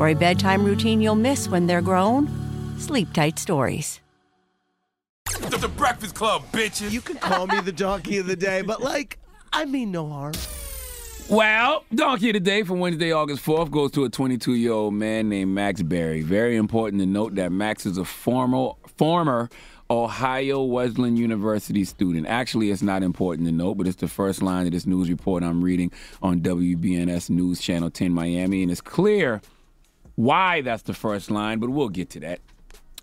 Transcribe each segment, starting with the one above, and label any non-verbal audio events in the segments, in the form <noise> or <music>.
For a bedtime routine you'll miss when they're grown, Sleep Tight Stories. The, the Breakfast Club, bitches. You can call me the donkey of the day, but like, I mean no harm. Well, Donkey of the Day for Wednesday, August 4th goes to a 22 year old man named Max Berry. Very important to note that Max is a formal, former Ohio Wesleyan University student. Actually, it's not important to note, but it's the first line of this news report I'm reading on WBNS News Channel 10 Miami, and it's clear why that's the first line, but we'll get to that.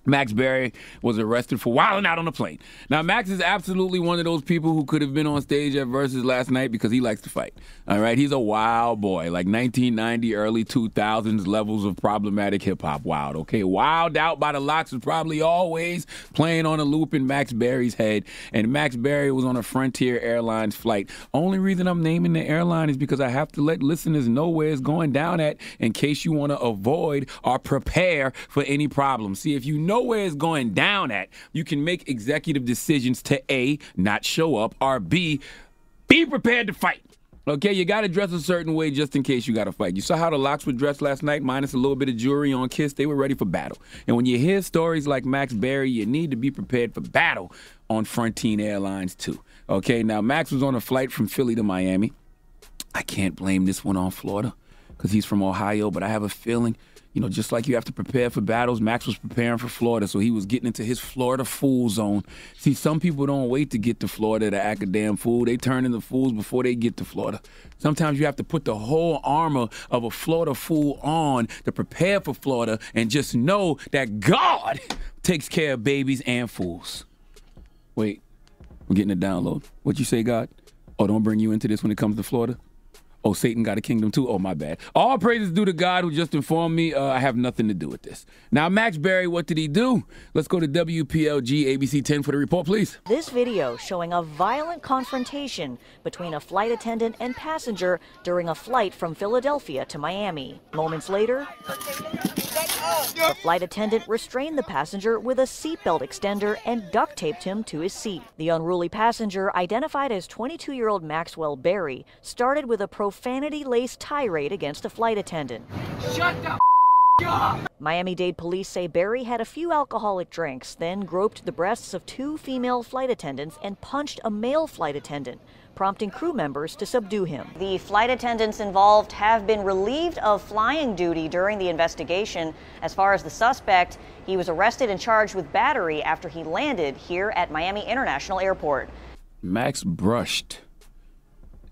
Max Berry was arrested for wilding out on a plane. Now, Max is absolutely one of those people who could have been on stage at Verzuz last night because he likes to fight. All right, he's a wild boy, like 1990, early 2000s levels of problematic hip hop. Wild, okay, wild out by the LOX was probably always playing on a loop in Max Berry's head, and Max Berry was on a Frontier Airlines flight. Only reason I'm naming the airline is because I have to let listeners know where it's going down at in case you want to avoid or prepare for any problems. See, if you know where it's going down at, you can make executive decisions to A, not show up, or B, be prepared to fight. Okay, you got to dress a certain way just in case you got to fight. You saw how the LOX were dressed last night, minus a little bit of jewelry on Kiss. They were ready for battle. And when you hear stories like Max Berry, you need to be prepared for battle on Frontier Airlines too. Okay, now Max was on a flight from Philly to Miami. I can't blame this one on Florida because he's from Ohio, but I have a feeling you know, just like you have to prepare for battles, Max was preparing for Florida, so he was getting into his Florida fool zone. See, some people don't wait to get to Florida to act a damn fool. They turn into fools before they get to Florida. Sometimes you have to put the whole armor of a Florida fool on to prepare for Florida and just know that God takes care of babies and fools. Wait, I'm getting a download. What you say, God? Oh, don't bring you into this when it comes to Florida? Oh, Satan got a kingdom too? Oh, my bad. All praises due to God who just informed me uh, I have nothing to do with this. Now, Max Berry, what did he do? Let's go to WPLG ABC 10 for the report, please. This video showing a violent confrontation between a flight attendant and passenger during a flight from Philadelphia to Miami. Moments later, the flight attendant restrained the passenger with a seatbelt extender and duct taped him to his seat. The unruly passenger, identified as 22 year old Maxwell Berry, started with a profanity laced tirade against the flight attendant. Shut the! Miami Dade police say Berry had a few alcoholic drinks, then groped the breasts of two female flight attendants and punched a male flight attendant prompting crew members to subdue him. The flight attendants involved have been relieved of flying duty during the investigation. As far as the suspect, he was arrested and charged with battery after he landed here at Miami International Airport. Max brushed.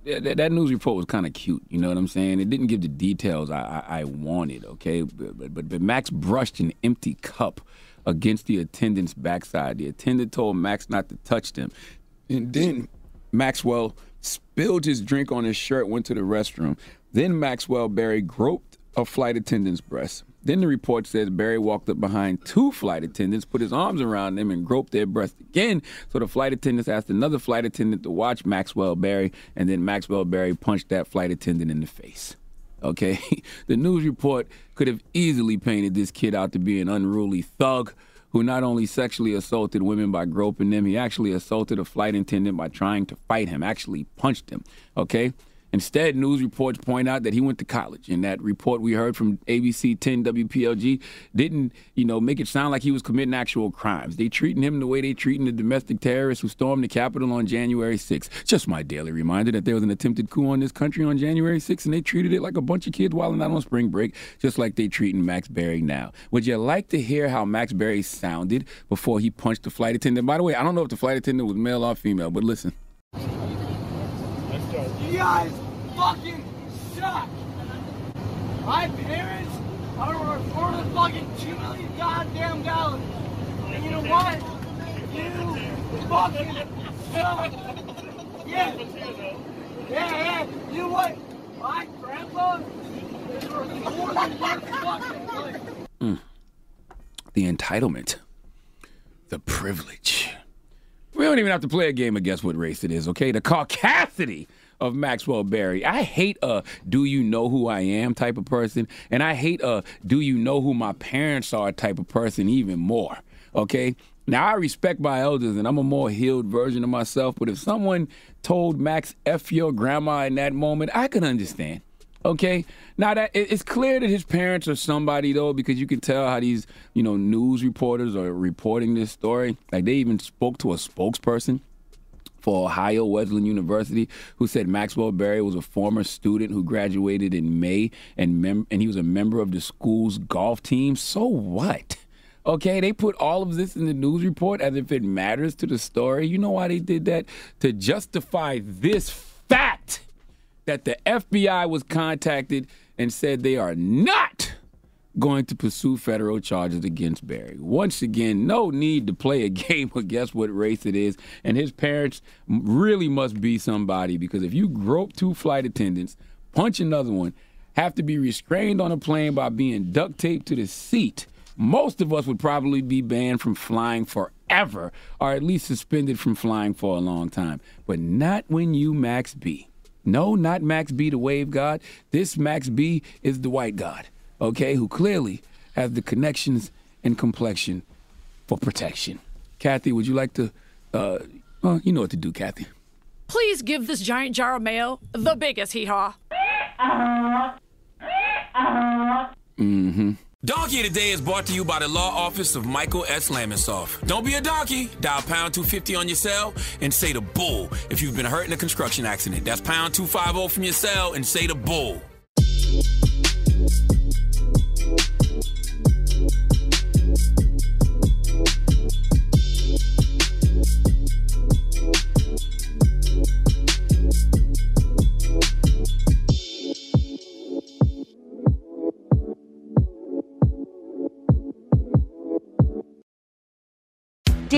That, that news report was kind of cute, you know what I'm saying? It didn't give the details I, I, I wanted, okay? But, but, but Max brushed an empty cup against the attendant's backside. The attendant told Max not to touch them. And then Maxwell spilled his drink on his shirt, went to the restroom. Then Maxwell Berry groped a flight attendant's breast. Then the report says Berry walked up behind two flight attendants, put his arms around them, and groped their breasts again. So the flight attendants asked another flight attendant to watch Maxwell Berry, and then Maxwell Berry punched that flight attendant in the face. Okay, <laughs> the news report could have easily painted this kid out to be an unruly thug who not only sexually assaulted women by groping them, he actually assaulted a flight attendant by trying to fight him, actually punched him. Okay, Instead, news reports point out that he went to college, and that report we heard from ABC 10 WPLG didn't, you know, make it sound like he was committing actual crimes. They treating him the way they treating the domestic terrorists who stormed the Capitol on January 6th. Just my daily reminder that there was an attempted coup on this country on January 6th, and they treated it like a bunch of kids while out on spring break, just like they treating Max Berry now. Would you like to hear how Max Berry sounded before he punched the flight attendant? By the way, I don't know if the flight attendant was male or female, but listen. Fucking suck. My parents are worth more than fucking two million goddamn dollars. And you know what? You fucking suck. Yeah. Yeah, yeah. You know what? My grandpa is worth more than your fucking life. Mm. The entitlement. The privilege. We don't even have to play a game of guess what race it is, okay? The caucasity of Maxwell Berry. I hate a do you know who I am type of person, and I hate a do you know who my parents are type of person even more. Okay? Now I respect my elders and I'm a more healed version of myself, but if someone told Max F your grandma in that moment, I could understand. Okay. Now that it's clear that his parents are somebody though, because you can tell how these, you know, news reporters are reporting this story. Like they even spoke to a spokesperson for Ohio Wesleyan University, who said Maxwell Berry was a former student who graduated in May and mem- and he was a member of the school's golf team. So what? Okay, they put all of this in the news report as if it matters to the story. You know why they did that? To justify this fact that the FBI was contacted and said they are not going to pursue federal charges against Berry. Once again, no need to play a <laughs> game of guess what race it is. And his parents really must be somebody because if you grope two flight attendants, punch another one, have to be restrained on a plane by being duct taped to the seat, most of us would probably be banned from flying forever or at least suspended from flying for a long time. But not when you Max B. No, not Max B, the wave god. This Max B is the white god okay, who clearly has the connections and complexion for protection. Kathy, would you like to, uh, well, you know what to do, Kathy. Please give this giant jar of mayo the biggest hee haw. Mm-hmm. Donkey Today is brought to you by the law office of Michael S. Lamonsoff. Don't be a donkey. Dial pound 250 on your cell and say the bull if you've been hurt in a construction accident. That's pound 250 from your cell and say the bull.